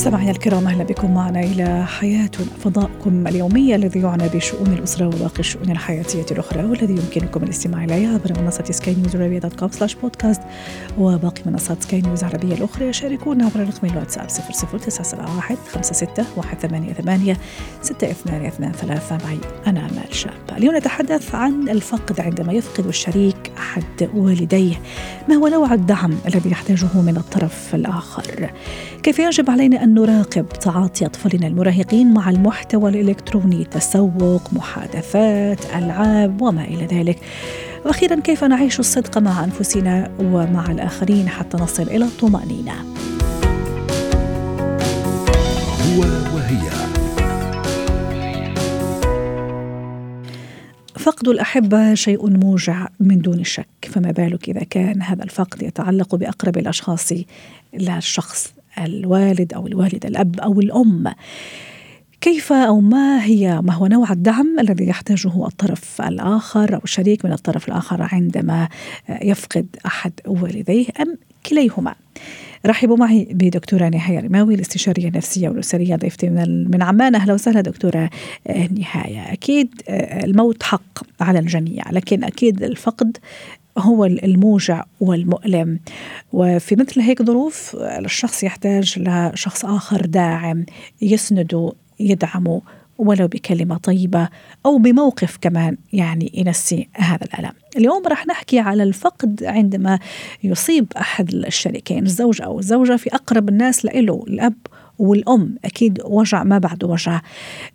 مستمعينا الكرام أهلا بكم معنا إلى حياتنا فضاؤكم اليومي الذي يعنى بشؤون الأسرة وباقي الشؤون الحياتية الأخرى والذي يمكنكم الاستماع إليه عبر منصة سكاي نيوز عربيه dot com slash podcast وباقي منصات سكاي نيوز العربية الأخرى. شاركونا عبر رقم الواتساب 00971 56 188 ثلاثة معي أنا آمال شاب. اليوم نتحدث عن الفقد عندما يفقد الشريك أحد والديه. ما هو نوع الدعم الذي يحتاجه من الطرف الآخر؟ كيف يجب علينا أن نراقب تعاطي أطفالنا المراهقين مع المحتوى الإلكتروني تسوق محادثات ألعاب وما إلى ذلك. وأخيرا كيف نعيش الصدق مع أنفسنا ومع الآخرين حتى نصل إلى الطمانينه هو وهي. فقد الأحبة شيء موجع من دون شك فما بالك إذا كان هذا الفقد يتعلق بأقرب الأشخاص للشخص الوالد أو الوالدة الأب أو الأم. كيف أو ما هي ما هو نوع الدعم الذي يحتاجه الطرف الآخر أو الشريك من الطرف الآخر عندما يفقد أحد والديه أم كليهما؟ رحبوا معي بدكتورة نهاية رماوي الاستشارية النفسية والأسرية ضيفتي من عمان. أهلا وسهلا دكتورة نهاية. أكيد الموت حق على الجميع لكن أكيد الفقد هو الموجع والمؤلم. وفي مثل هيك ظروف الشخص يحتاج لشخص آخر داعم يسنده يدعمه ولو بكلمة طيبة أو بموقف كمان يعني ينسي هذا الألم. اليوم رح نحكي على الفقد عندما يصيب أحد الشريكين الزوج أو الزوجة في أقرب الناس له الأب والأم أكيد وجع ما بعده وجع.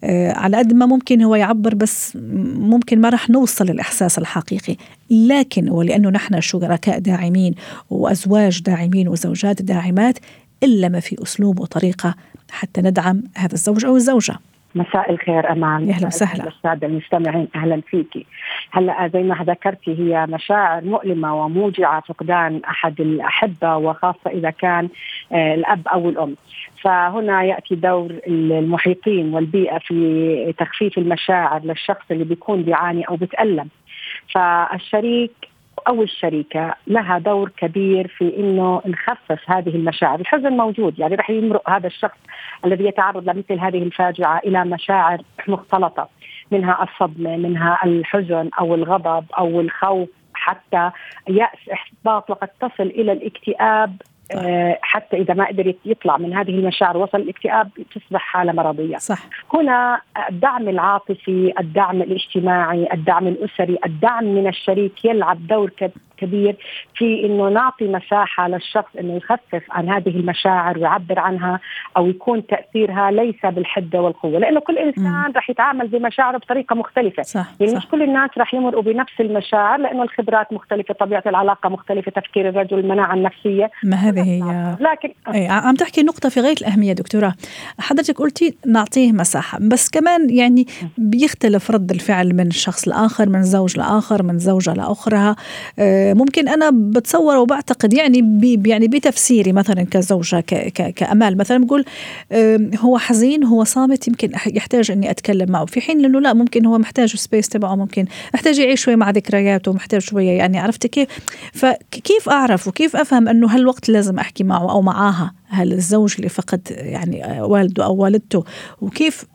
آه على قد ما ممكن هو يعبر بس ممكن ما رح نوصل للإحساس الحقيقي. لكن ولأنه نحن شركاء داعمين وأزواج داعمين وزوجات داعمات إلا ما في أسلوب وطريقة حتى ندعم هذا الزوج أو الزوجة. مساء الخير أمان. أهلا وسهلا. الساده المستمعين أهلا فيكي هلا زي ما ذكرتي هي مشاعر مؤلمة وموجعة فقدان أحد الأحبة وخاصة إذا كان آه، الأب أو الأم. فهنا يأتي دور المحيطين والبيئة في تخفيف المشاعر للشخص اللي بيكون بيعاني أو بتالم فالشريك أو الشريكه لها دور كبير في إنه نخفف هذه المشاعر، الحزن موجود يعني رح يمرق هذا الشخص الذي يتعرض لمثل هذه الفاجعة إلى مشاعر مختلطة منها الصدمة، منها الحزن أو الغضب أو الخوف حتى يأس إحباط وقد تصل إلى الاكتئاب آه، حتى إذا ما قدر يطلع من هذه المشاعر وصل الاكتئاب تصبح حالة مرضية. صح. هنا الدعم العاطفي، الدعم الاجتماعي، الدعم الأسري، الدعم من الشريك يلعب دور كبير في إنه نعطي مساحة للشخص إنه يخفف عن هذه المشاعر ويعبر عنها أو يكون تأثيرها ليس بالحدة والقوة، لأنه كل إنسان رح يتعامل بمشاعره بطريقة مختلفة. صح. يعني صح. مش كل الناس رح يمرقوا بنفس المشاعر لأنه الخبرات مختلفة، طبيعة العلاقة مختلفة، تفكير الرجل، المناعة النفسية. ما هذه هي لكن أي عم تحكي نقطة في غاية الأهمية دكتورة حضرتك قلتي نعطيه مساحة بس كمان يعني بيختلف رد الفعل من شخص لآخر من زوج لآخر من زوجة لأخرى آه، ممكن أنا بتصور وبعتقد يعني بي يعني بتفسيري مثلا كزوجة كأمال مثلا بقول هو حزين هو صامت يمكن يحتاج إني أتكلم معه. في حين إنه لا ممكن هو محتاج سبيس تبعه ممكن محتاج يعيش شوي مع ذكرياته محتاج شوية يعني عرفتي كيف؟ فكيف أعرف وكيف أفهم إنه هالوقت لازم أحكي معه أو معاها؟ هل الزوج اللي فقد يعني والده أو والدته؟ وكيف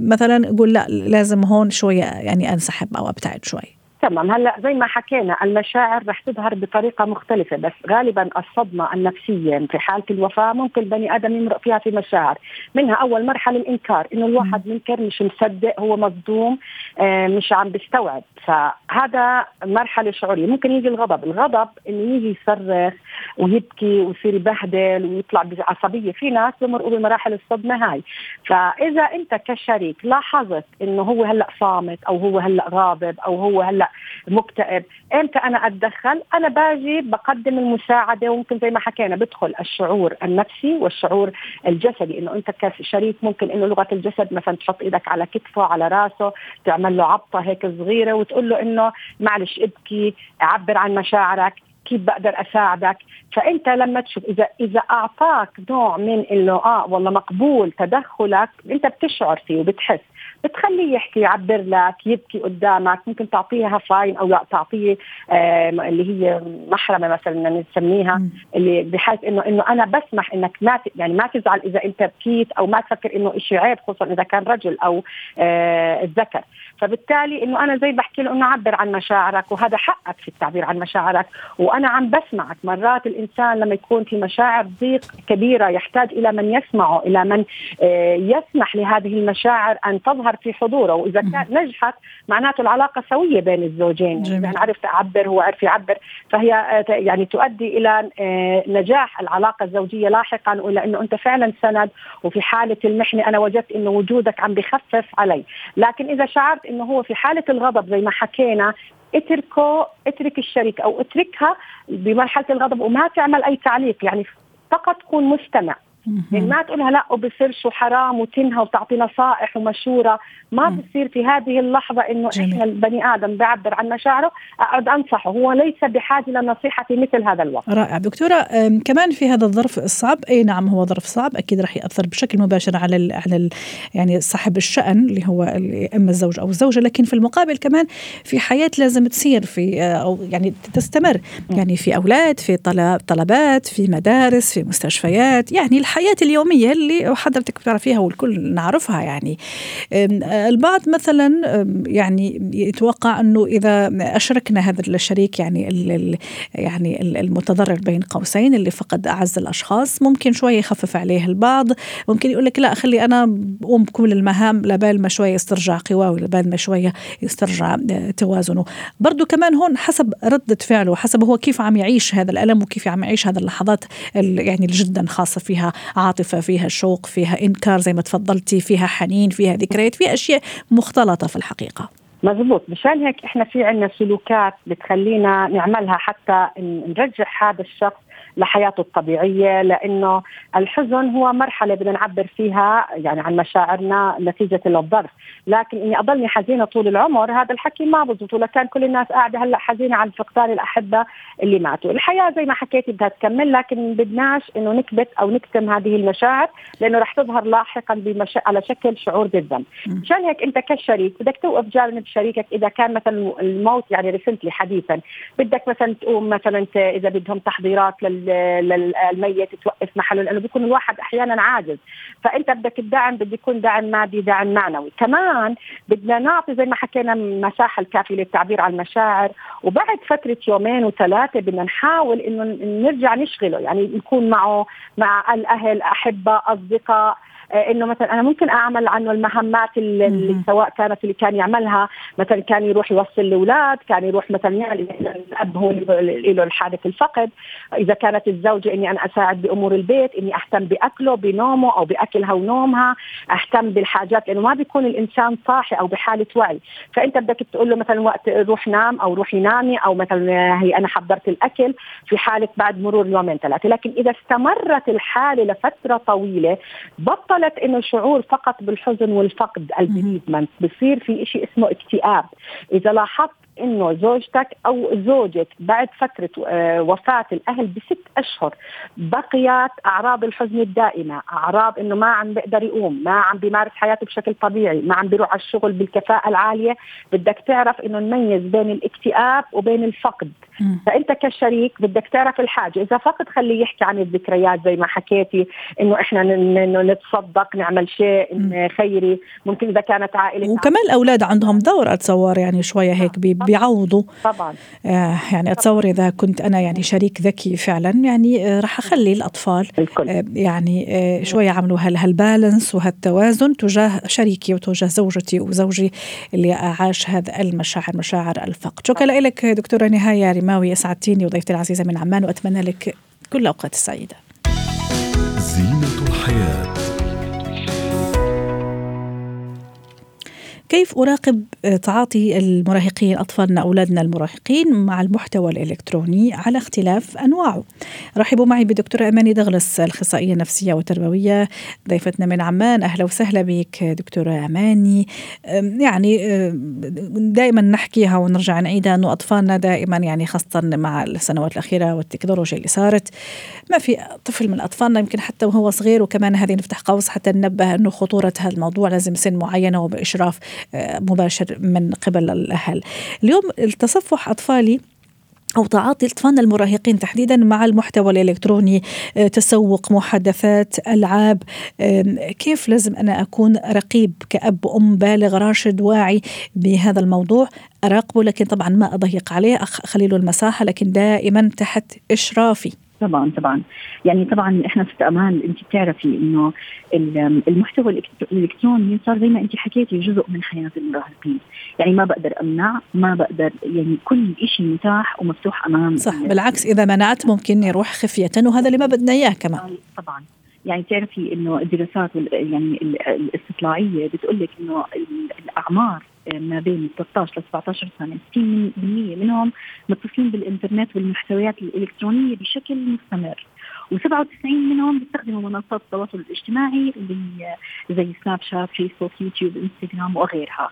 مثلا يقول لا لازم هون شوية يعني أنسحب أو أبتعد شوي. تمام. هلا زي ما حكينا المشاعر رح تظهر بطريقة مختلفة بس غالبا الصدمة النفسية في حالة الوفاة ممكن البني آدم يمرق فيها في مشاعر. منها أول مرحلة الإنكار إنه الواحد منكر مش مصدق هو مصدوم آه مش عم بيستوعب. فهذا مرحلة شعورية. ممكن يجي الغضب. الغضب إنه يجي يصرخ ويبكي ويصير يبهدل ويطلع بعصبية. في ناس بمرقوا بمراحل الصدمة هاي. فإذا أنت كشريك لاحظت إنه هو هلأ صامت أو هو هلأ غاضب أو هو هلأ مكتئب. إمتى أنا أتدخل؟ أنا باجي بقدم المساعدة وممكن زي ما حكينا بدخل الشعور النفسي والشعور الجسدي إنه أنت كشريك ممكن إنه لغة الجسد مثلا تحط إيدك على كتفه على راسه تعمل له عبطة هيك صغيرة وتقول له إنه معلش ابكي عبر عن مشاعرك. كيف بقدر أساعدك. فأنت لما تشوف إذا إذا أعطاك نوع من انه آه والله مقبول تدخلك أنت بتشعر فيه وبتحس. بتخليه يحكي يعبر لك يبكي قدامك. ممكن تعطيه فاين أو تعطيه آه اللي هي محرمة مثلا نسميها اللي بحيث إنه إنه أنا بسمح إنك ما يعني ما تزعل إذا أنت بكيت أو ما تفكر إنه شيء عيب خصوصا إذا كان رجل أو آه الذكر. فبالتالي إنه أنا زي بحكي له إنه عبر عن مشاعرك وهذا حقك في التعبير عن مشاعرك. وأنا عم بسمعك. مرات الإنسان لما يكون في مشاعر ضيق كبيرة يحتاج إلى من يسمعه إلى من آه يسمح لهذه المشاعر أن تظهر في حضوره. وإذا كان نجحت معناته العلاقة سوية بين الزوجين. جميل. يعني عرفت أعبر هو عرف يعبر. فهي آه، يعني تؤدي إلى آه، نجاح العلاقة الزوجية لاحقا وإلى إنه أنت فعلا سند. وفي حالة المحنة أنا وجدت إنه وجودك عم بخفف علي. لكن إذا شعرت إنه هو في حالة الغضب زي ما حكينا اتركه اترك الشريك أو اتركها بمرحلة الغضب وما تعمل أي تعليق يعني فقط كون مستمع. يعني ما تقولها لا وبصيرش وحرام وتنهى وتعطي نصائح ومشورة. ما بصير في هذه اللحظة إنه جميل. إحنا البني آدم بيعبر عن مشاعره. اقعد أنصحه هو ليس بحاجة لنصيحه في مثل هذا الوقت. رائع. دكتورة كمان في هذا الظرف الصعب أي نعم هو ظرف صعب. أكيد راح يأثر بشكل مباشر على ال على ال يعني صاحب الشأن اللي هو أما الزوج أو الزوجة. لكن في المقابل كمان في حياة لازم تصير في أو يعني تستمر. يعني في أولاد في طلب طلبات في مدارس في مستشفيات. يعني الحياة اليومية اللي حضرتك بتعرفيها والكل نعرفها يعني. البعض مثلا يعني يتوقع أنه إذا أشركنا هذا الشريك يعني يعني المتضرر بين قوسين اللي فقد أعز الأشخاص ممكن شوية يخفف عليه البعض. ممكن يقول لك لا خلي أنا بقوم بكل المهام لبال ما شوية يسترجع قواه ولبال ما شوية يسترجع آه، توازنه. برضه كمان هون حسب ردة فعله حسب هو كيف عم يعيش هذا الألم وكيف عم يعيش هذه اللحظات يعني جدا خاصة فيها. عاطفة فيها شوق فيها إنكار زي ما تفضلتي فيها حنين فيها ذكريات في أشياء مختلطة في الحقيقة. مزبوط مشان هيك إحنا في عندنا سلوكات بتخلينا نعملها حتى نرجع هذا الشخص لحياته الطبيعية لأنه الحزن هو مرحلة بدنا نعبر فيها يعني عن مشاعرنا نتيجة للظرف، لكن إني أضلني حزينة طول العمر هذا الحكي ما بزبط ولا كان كل الناس قاعدة هلأ حزينة عن فقدان الأحبة اللي ماتوا، الحياة زي ما حكيتي بدها تكمل لكن بدناش إنه نكبت أو نكتم هذه المشاعر لأنه رح تظهر لاحقا بمش... على شكل شعور بالذنب، مشان هيك أنت كشريك بدك توقف جانب شريكك إذا كان مثلا الموت يعني رسنتلي حديثا، بدك مثلا تقوم مثلا إذا بدهم تحضيرات لل للميت توقف محله لأنه بيكون الواحد أحيانا عاجز. فأنت بدك الدعم بده يكون دعم مادي دعم معنوي. كمان بدنا نعطي زي ما حكينا مساحة الكافية للتعبير عن المشاعر وبعد فترة يومين وثلاثة بدنا نحاول إنه نرجع نشغله يعني نكون معه مع الأهل أحبة أصدقاء. إنه مثلا أنا ممكن أعمل عنه المهمات اللي, اللي سواء كانت اللي كان يعملها. مثلا كان يروح يوصل الاولاد كان يروح مثلا يعني الأب هو له الحادث الفقد. إذا كانت الزوجة إني أنا أساعد بأمور البيت إني أهتم بأكله بنومه أو بأكلها ونومها أهتم بالحاجات لأنه ما بيكون الإنسان صاحي أو بحالة وعي. فأنت بدك تقول له مثلا وقت روح نام أو روحي نامي أو مثلا هي أنا حضرت الأكل في حاله بعد مرور يومين ثلاثة. لكن إذا استمرت الحالة لفترة طويلة بطل وصلت إنه شعور فقط بالحزن والفقد البريدمنت. بصير في شيء اسمه اكتئاب. إذا لاحظت إنه زوجتك أو زوجك بعد فترة آه، وفاة الأهل بست أشهر بقيت أعراض الحزن الدائمة، أعراض إنه ما عم بيقدر يقوم، ما عم بيمارس حياته بشكل طبيعي، ما عم بيروح على الشغل بالكفاءة العالية، بدك تعرف إنه نميز بين الاكتئاب وبين الفقد، فأنت كشريك بدك تعرف الحاجة، إذا فقد خليه يحكي عن الذكريات زي ما حكيتي إنه إحنا إنه نتصدق نعمل شيء خيري، ممكن إذا كانت عائلة وكمان الأولاد عندهم دور أتصور يعني شوية هيك بيعوضوا. طبعا. آه يعني أتصور إذا كنت أنا يعني شريك ذكي فعلا يعني آه راح أخلي الأطفال الكل. آه يعني آه شوية يعملوا هالبالانس وهالتوازن تجاه شريكي وتجاه زوجتي وزوجي اللي عاش هذا المشاعر مشاعر الفقد شكرا لك دكتورة نهاية رماوي إسعدتيني وضيفتي العزيزة من عمان وأتمنى لك كل الأوقات السعيدة. زينة الحياة. كيف أراقب تعاطي المراهقين أطفالنا أولادنا المراهقين مع المحتوى الإلكتروني على اختلاف أنواعه؟ رحبوا معي بدكتورة أماني دغلس الأخصائية النفسية والتربوية ضيفتنا من عمان. أهلا وسهلا بك دكتورة أماني. يعني دائما نحكيها ونرجع نعيدها أنه أطفالنا دائما يعني خاصة مع السنوات الأخيرة والتكنولوجيا اللي صارت ما في طفل من أطفالنا يمكن حتى وهو صغير وكمان هذه نفتح قوس حتى ننبه أنه خطورة هذا الموضوع لازم سن معينة وبإشراف مباشر من قبل الأهل. اليوم التصفح أطفالي أو تعاطي أطفالنا المراهقين تحديدا مع المحتوى الإلكتروني آه، تسوق محادثات ألعاب كيف لازم أنا أكون رقيب كأب أم بالغ راشد واعي بهذا الموضوع؟ أراقبه لكن طبعا ما أضيق عليه أخلي له المساحة لكن دائما تحت إشرافي. طبعا طبعا. يعني طبعا إحنا في أمان أنت بتعرفي إنه المحتوى الإلكتروني صار زي ما أنت حكيتي جزء من حياة المراهقين. يعني ما بقدر أمنع ما بقدر يعني كل شيء متاح ومفتوح أمام صح بالعكس إذا منعت ممكن يروح خفية وهذا اللي ما بدنا إياه كمان. طبعا يعني تعرفي إنه الدراسات يعني الإستطلاعية بتقول لك إنه الأعمار ما بين 13 ل 17 سنة. 60% منهم متصلين بالإنترنت والمحتويات الإلكترونية بشكل مستمر. و97 منهم بيستخدموا منصات التواصل الاجتماعي اللي زي سناب شات فيسبوك يوتيوب انستغرام وغيرها.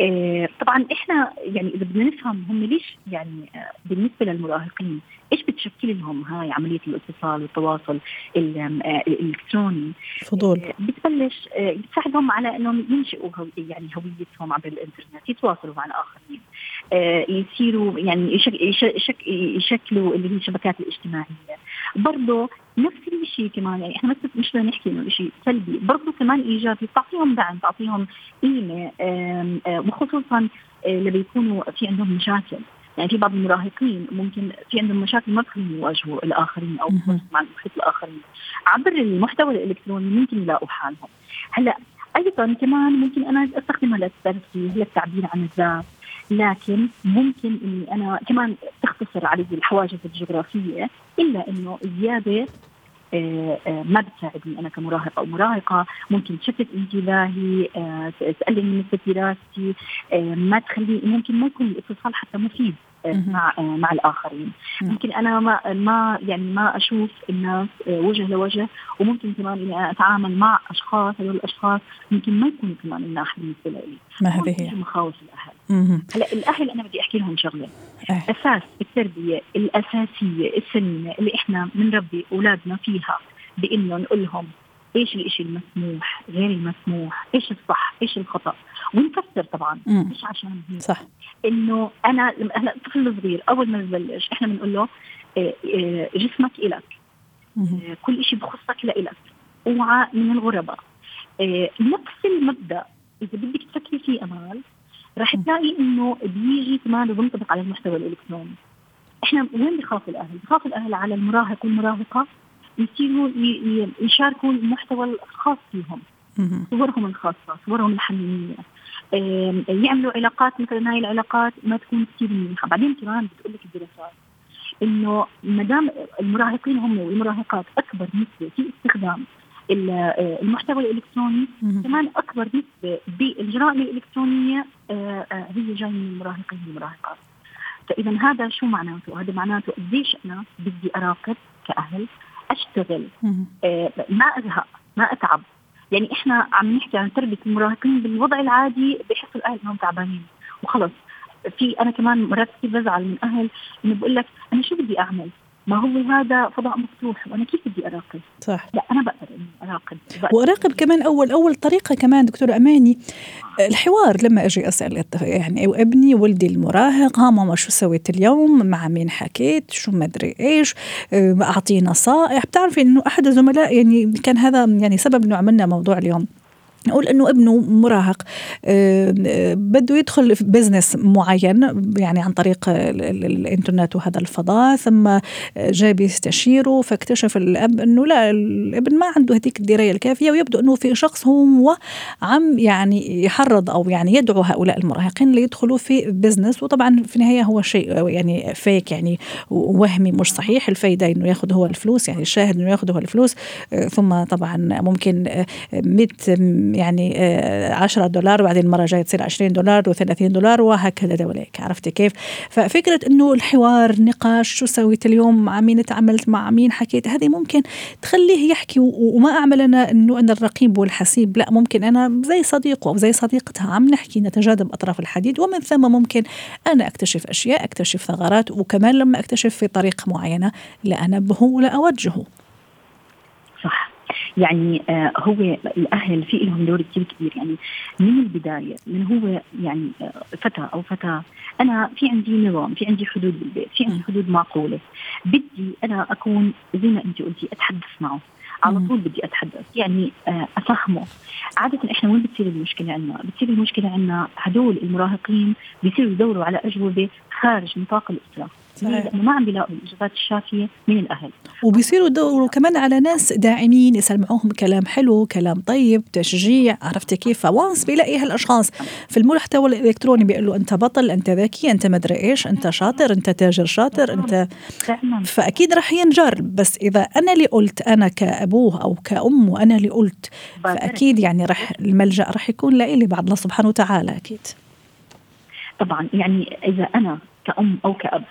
آه طبعا إحنا يعني إذا بدنا نفهم هم ليش يعني آه بالنسبة للمراهقين إيش بتشكل لهم هاي عملية الاتصال والتواصل آه الإلكتروني؟ فضول. بتبلش بتساعدهم على إنهم ينشئوا يعني هويتهم عبر الإنترنت يتواصلوا مع الآخرين. يصيروا يعني يشكلوا اللي هي الشبكات الاجتماعية. برضه نفس الشيء كمان يعني إحنا بس مش بدنا نحكي إنه شيء سلبي برضه كمان إيجابي تعطيهم دعم تعطيهم قيمة وخصوصا اللي بيكونوا في عندهم مشاكل. يعني في بعض المراهقين ممكن في عندهم مشاكل ما بخليهم يواجهوا الآخرين أو مع المحيط الآخرين. عبر المحتوى الإلكتروني ممكن يلاقوا حالهم. هلأ أيضا كمان ممكن أنا أستخدمها للترفيه للتعبير عن الذات. لكن ممكن إني أنا كمان تختصر علي الحواجز الجغرافية إلا إنه زيادة آه، آه، ما بتساعدني أنا كمراهق أو مراهقة. ممكن تشتت انتباهي آه، تقلل من نسبه دراستي ما تخلي ممكن ما يكون الاتصال حتى مفيد مع مع الآخرين. ممكن أنا ما ما يعني ما أشوف الناس وجه لوجه وممكن كمان إني أتعامل مع أشخاص هذول الأشخاص ممكن ما يكونوا كمان مناح بالنسبة لي ما هذه هي. مخاوف الأهل؟ هلا الأهل أنا بدي أحكي لهم شغلة. أه. أساس التربية الأساسية السنة اللي إحنا بنربي أولادنا فيها بإنه نقول لهم إيش الإشي المسموح غير المسموح إيش الصح إيش الخطأ. ونفسر طبعا مم. مش عشان هي. صح. إنه أنا هلا الطفل الصغير أول ما نبلش إحنا بنقول له إيه، إيه، جسمك إلك. إيه، كل شيء بخصك لإلك. أوعى من الغرباء. نفس المبدأ. إذا بدك تفكري فيه أمال راح تلاقي إنه بيجي كمان بينطبق على المحتوى الإلكتروني. إحنا وين بخاف الأهل؟ بخاف الأهل على المراهق والمراهقة يصيروا يشاركوا المحتوى الخاص فيهم صورهم الخاصة صورهم الحميمية. يعملوا علاقات مثلا هاي العلاقات ما تكون كثير منيحة. بعدين كمان بتقول لك الدراسات إنه ما دام المراهقين هم والمراهقات أكبر نسبة في استخدام المحتوى الإلكتروني. كمان أكبر نسبة بالجرائم الإلكترونية آه، آه، هي جاية من المراهقين والمراهقات فإذا هذا شو معناته؟ هذا معناته قديش أنا بدي أراقب كأهل أشتغل. آه، ما أزهق ما أتعب. يعني إحنا عم نحكي عن تربية المراهقين بالوضع العادي بحسوا الأهل انهم تعبانين. وخلص. في أنا كمان مرات كثير بزعل من أهل إنه بقول لك أنا شو بدي أعمل؟ ما هو هذا فضاء مفتوح وأنا كيف بدي أراقب؟ صح. لا أنا بقدر إني أراقب. وأراقب كمان أول أول طريقة كمان دكتورة أماني الحوار لما أجي أسأل يعني أبني ولدي المراهق ها ماما شو سويت اليوم؟ مع مين حكيت؟ شو ما أدري إيش؟ أعطيه نصائح. بتعرفي إنه أحد الزملاء يعني كان هذا يعني سبب إنه عملنا موضوع اليوم. نقول إنه ابنه مراهق بده يدخل في business معين يعني عن طريق الإنترنت وهذا الفضاء ثم جاء بيستشيره فاكتشف الأب إنه لا الابن ما عنده هذيك الدراية الكافية ويبدو إنه في شخص هو عم يعني يحرض أو يعني يدعو هؤلاء المراهقين ليدخلوا في business وطبعا في النهاية هو شيء يعني fake يعني وهمي مش صحيح الفايدة إنه ياخذ هو الفلوس يعني الشاهد إنه ياخذ هو الفلوس ثم طبعا ممكن 100 يعني 10 دولار وبعدين المرة الجاية تصير 20 دولار و30 دولار وهكذا دواليك عرفتي كيف؟ ففكرة إنه الحوار نقاش شو سويت اليوم مع مين تعاملت مع مين حكيت هذه ممكن تخليه يحكي وما أعمل أنا إنه أنا الرقيب والحسيب لا ممكن أنا زي صديقه أو زي صديقتها عم نحكي نتجاذب أطراف الحديد ومن ثم ممكن أنا أكتشف أشياء أكتشف ثغرات وكمان لما أكتشف في طريقة معينة لا أنبهه ولا أوجهه. يعني آه هو الأهل في لهم دور كثير كبير. يعني من البداية من هو يعني آه فتى أو فتاة أنا في عندي نظام في عندي حدود بالبيت في عندي حدود معقولة. بدي أنا أكون زي ما أنت قلتي أتحدث معه. على طول بدي أتحدث. يعني آه أفهمه. عادة إحنا وين بتصير المشكلة عندنا بتصير المشكلة عندنا هدول المراهقين بيصيروا يدوروا على أجوبة خارج نطاق الاسره لأنه ما عم بيلاقوا الإجابات الشافية من الأهل. وبيصيروا يدوروا كمان على ناس داعمين يسمعوهم كلام حلو كلام طيب تشجيع عرفت كيف؟ فوانس بيلاقي هالأشخاص. في المحتوى الإلكتروني بيقول له أنت بطل أنت ذكي أنت مدري إيش أنت شاطر أنت تاجر شاطر أنت فأكيد رح ينجرب بس إذا أنا اللي قلت أنا كأبوه أو كأم وأنا اللي قلت فأكيد يعني رح الملجأ رح يكون لإلي بعد الله سبحانه وتعالى أكيد. طبعا يعني إذا أنا كأم أو كأب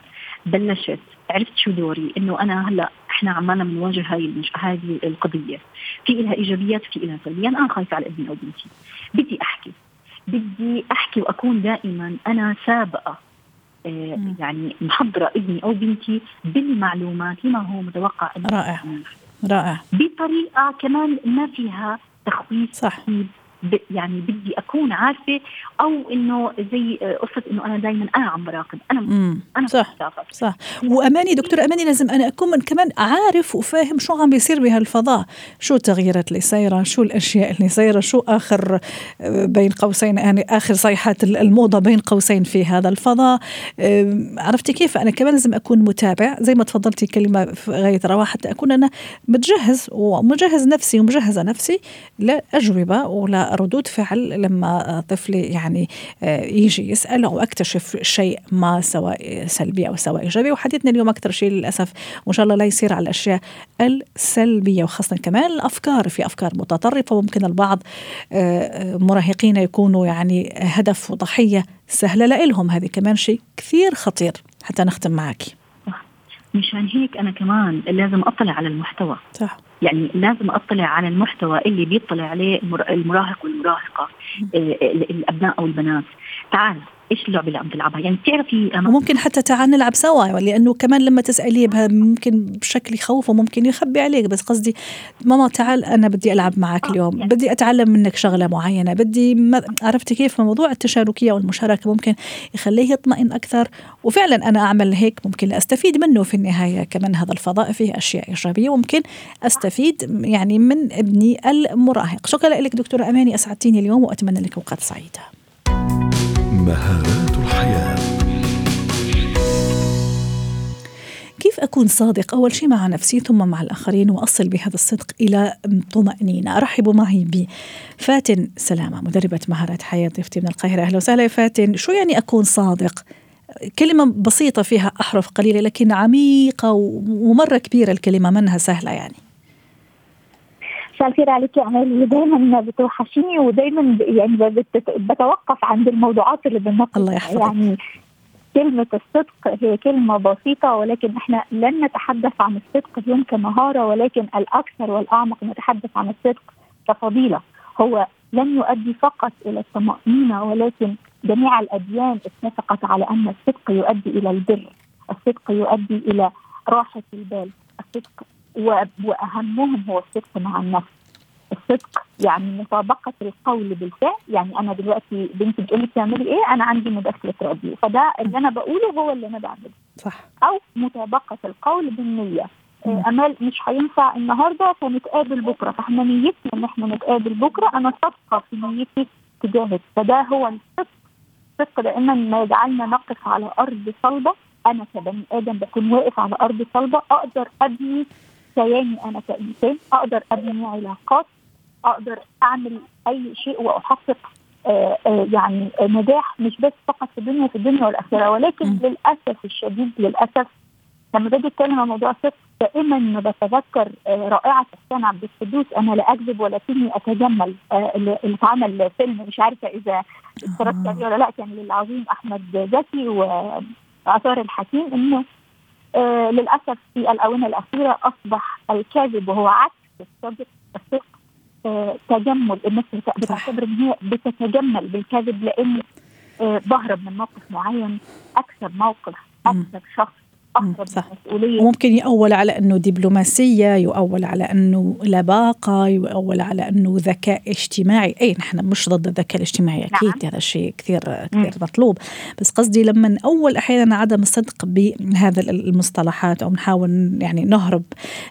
بلشت عرفت شو دوري؟ إنه أنا هلأ إحنا عمالنا بنواجه هاي المش... هذه القضية. في لها إيجابيات في لها سلبيات. أنا خايفة على ابني أو بنتي. بدي أحكي. بدي أحكي وأكون دائما أنا سابقة آه يعني محضرة ابني أو بنتي بالمعلومات لما هو متوقع رائع. رائع. بطريقة كمان ما فيها تخويف صح. يعني بدي أكون عارفة أو إنه زي قصة إنه أنا دائما أنا عم براقب. أنا مم. أنا صح. مسافر. صح. وأماني دكتور أماني لازم أنا أكون كمان عارف وفاهم شو عم بيصير بهالفضاء. شو التغييرات اللي صايرة؟ شو الأشياء اللي صايرة؟ شو آخر بين قوسين؟ يعني آخر صيحات الموضة بين قوسين في هذا الفضاء؟ عرفتي كيف؟ أنا كمان لازم أكون متابع. زي ما تفضلتي كلمة في غاية روعه حتى أكون أنا متجهز ومجهز نفسي ومجهزة نفسي لأجوبة ولا ردود فعل لما طفلي يعني آه، يجي يسأل أو أكتشف شيء ما سواء سلبي أو سواء إيجابي. وحديثنا اليوم أكثر شيء للأسف وإن شاء الله لا يصير على الأشياء السلبية وخاصة كمان الأفكار. في أفكار متطرفة وممكن البعض آه، آه، مراهقين يكونوا يعني هدف وضحية سهلة لإلهم. هذه كمان شيء كثير خطير حتى نختم معك. مشان هيك أنا كمان لازم أطلع على المحتوى. صح. يعني لازم أطلع على المحتوى اللي بيطلع عليه المراهق والمراهقة الأبناء أو البنات. تعال إيش اللعبة اللي عم تلعبها؟ يعني بتعرفي وممكن حتى تعال نلعب سوا لأنه كمان لما تسأليه بها ممكن بشكل يخوفه ممكن يخبي عليك بس قصدي ماما تعال أنا بدي ألعب معك آه اليوم. يعني بدي أتعلم منك شغلة معينة بدي ما عرفتي كيف موضوع التشاركية والمشاركة ممكن يخليه يطمئن أكثر. وفعلا أنا أعمل هيك ممكن أستفيد منه في النهاية. كمان هذا الفضاء فيه أشياء إيجابية وممكن أستفيد يعني من ابني المراهق. شكرا لك دكتورة أماني أسعدتيني اليوم وأتمنى لك اوقات سعيده مهارات الحياة. كيف أكون صادق؟ أول شيء مع نفسي ثم مع الآخرين وأصل بهذا الصدق إلى طمأنينة. أرحب معي بفاتن سلامة مدربة مهارات حياة ضيفتي من القاهرة. أهلا وسهلا يا فاتن. شو يعني أكون صادق؟ كلمة بسيطة فيها أحرف قليلة لكن عميقة ومرة كبيرة الكلمة منها سهلة يعني. مساء الخير عليك يا امال ودايما بتوحشيني ودايما يعني بتوقف عند الموضوعات اللي بنناقشها الله يحفظك. يعني كلمة الصدق هي كلمة بسيطة ولكن إحنا لن نتحدث عن الصدق اليوم كمهارة ولكن الأكثر والأعمق نتحدث عن الصدق كفضيلة. هو لن يؤدي فقط إلى الطمأنينة ولكن جميع الأديان اتفقت على أن الصدق يؤدي إلى البر. الصدق يؤدي إلى راحة البال. الصدق وأهمهم هو الصدق مع النفس. الصدق يعني مطابقة القول بالفعل. يعني أنا دلوقتي بنتي بتقول لي بتعملي إيه؟ أنا عندي مداخلة راديو. فده اللي أنا بقوله هو اللي أنا بعمله. صح. أو مطابقة القول بالنية. آه أمال مش هينفع النهارده فنتقابل بكرة. فإحنا نيتنا إن إحنا نتقابل بكرة. أنا صادقة في نيتي تجاهك. فده هو الصدق. الصدق دائما ما يجعلنا نقف على أرض صلبة. أنا كبني آدم بكون واقف على أرض صلبة. أقدر أبني كياني أنا كإنسان أقدر أبني علاقات أقدر أعمل أي شيء وأحقق آآ آآ يعني نجاح مش بس فقط في الدنيا في الدنيا والآخرة. ولكن م. للأسف الشديد للأسف لما باجي أتكلم عن موضوع الصدق دائما بتذكر آه، رائعة السنة عبد القدوس أنا لا أكذب ولكني أتجمل آه، اللي اتعمل فيلم مش عارفة إذا اتفرجت عليه ولا لا كان للعظيم أحمد زكي وآثار الحكيم إنه آه للأسف في الآونة الأخيرة أصبح الكاذب وهو عكس الصدق الصدق آه تجمل. الناس بتعتبر إن هي بتتجمل بالكذب لأن آه بهرب من موقف معين أكثر موقف أكثر شخص صح. وممكن يؤول على أنه دبلوماسية يؤول على أنه لباقة يؤول على أنه ذكاء اجتماعي. أي نحن مش ضد الذكاء الاجتماعي أكيد. نعم. هذا الشيء كثير كثير مطلوب. بس قصدي لما نأول أحيانا عدم الصدق بهذا المصطلحات أو نحاول يعني نهرب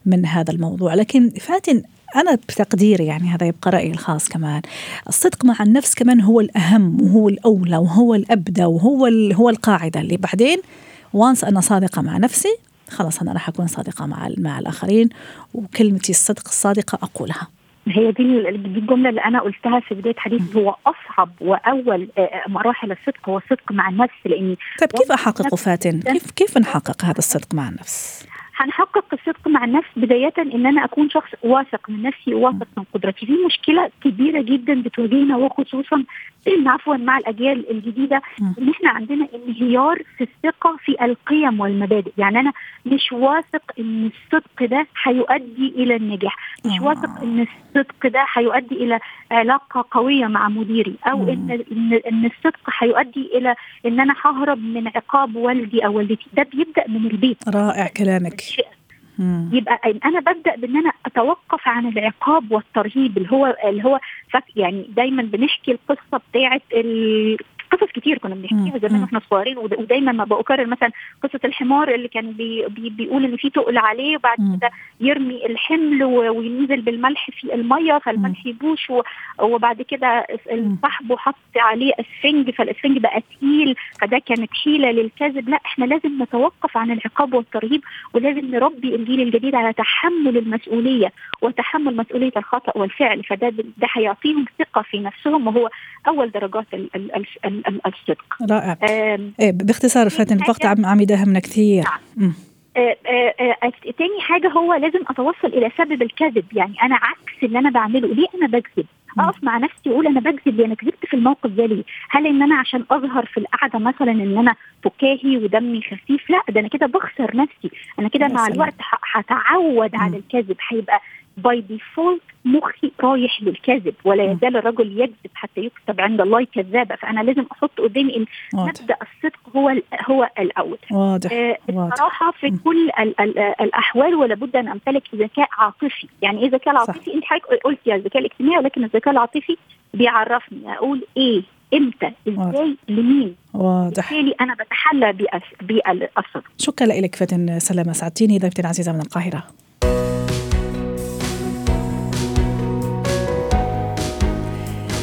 من هذا الموضوع. لكن فاتن أنا بتقديري يعني هذا يبقى رأيي الخاص كمان. الصدق مع النفس كمان هو الأهم وهو الأولى وهو الأبدى وهو هو القاعدة اللي بعدين وانس أنا صادقة مع نفسي خلاص أنا راح أكون صادقة مع مع الآخرين وكلمتي الصدق الصادقة أقولها هي دي الجملة اللي أنا قلتها في بداية حديثي هو أصعب وأول آه، آه، مراحل الصدق هو الصدق مع النفس لأني طيب كيف احققه فاتن؟ كيف كيف نحقق هذا الصدق مع النفس؟ هنحقق الصدق مع النفس بداية إن أنا أكون شخص واثق من نفسي وواثق من قدرتي في مشكلة كبيرة جدا بتواجهنا وخصوصا عفوا مع الأجيال الجديدة إن إحنا عندنا انهيار في الثقة في القيم والمبادئ. يعني أنا مش واثق إن الصدق ده هيؤدي إلى النجاح. مش آه. واثق إن الصدق ده هيؤدي إلى علاقة قوية مع مديري أو ان ان, إن الصدق هيؤدي إلى إن أنا ههرب من عقاب والدي أو والدتي. ده بيبدأ من البيت. رائع كلامك. مم. يبقى أنا ببدأ بإن أنا أتوقف عن العقاب والترهيب اللي هو اللي هو يعني دايما بنحكي القصة بتاعه قصص كتير كنا بنحكيها زمان وإحنا صغيرين ودايما ما بكرر مثلا قصة الحمار اللي كان بي بي بيقول ان في تقل عليه وبعد كده يرمي الحمل وينزل بالملح في المية فالملح يبوش وبعد كده صاحبه حط عليه اسفنج فالاسفنج بقى تقيل فده كانت حيلة للكذب. لا إحنا لازم نتوقف عن العقاب والترهيب ولازم نربي الجيل الجديد على تحمل المسؤولية وتحمل مسؤولية الخطأ والفعل. فده ده هيعطيهم ثقة في نفسهم وهو أول درجات الصدق رائع. إيه باختصار فاتن الوقت عم عم يداهمنا كثير. نعم. آه آه آه تاني حاجة هو لازم أتوصل إلى سبب الكذب. يعني أنا عكس اللي أنا بعمله. ليه أنا بكذب؟ أقف مع نفسي وأقول أنا بكذب ليه أنا كذبت في الموقف ده ليه؟ هل إن أنا عشان أظهر في القعدة مثلا إن أنا فكاهي ودمي خفيف؟ لا ده أنا كده بخسر نفسي. أنا كده مع الوقت هتعود على الكذب. هيبقى by default مخي رايح للكذب ولا يزال الرجل يكذب حتى يكتب عند الله كذابا. فأنا لازم أحط قدامي إن مبدأ الصدق هو هو الأول. واضح آه الصراحة في م. كل ال ال الأحوال ولا بد أن أمتلك ذكاء عاطفي. يعني إيه ذكاء العاطفي أنت حضرتك قلتي الذكاء الاجتماعي ولكن الذكاء العاطفي بيعرفني. أقول إيه إمتى إزاي لمين؟ واضح. بالتالي أنا بتحلى بالصدق شكرا لك فاتن سلامة سعدتيني ضيفتي العزيزه من القاهرة.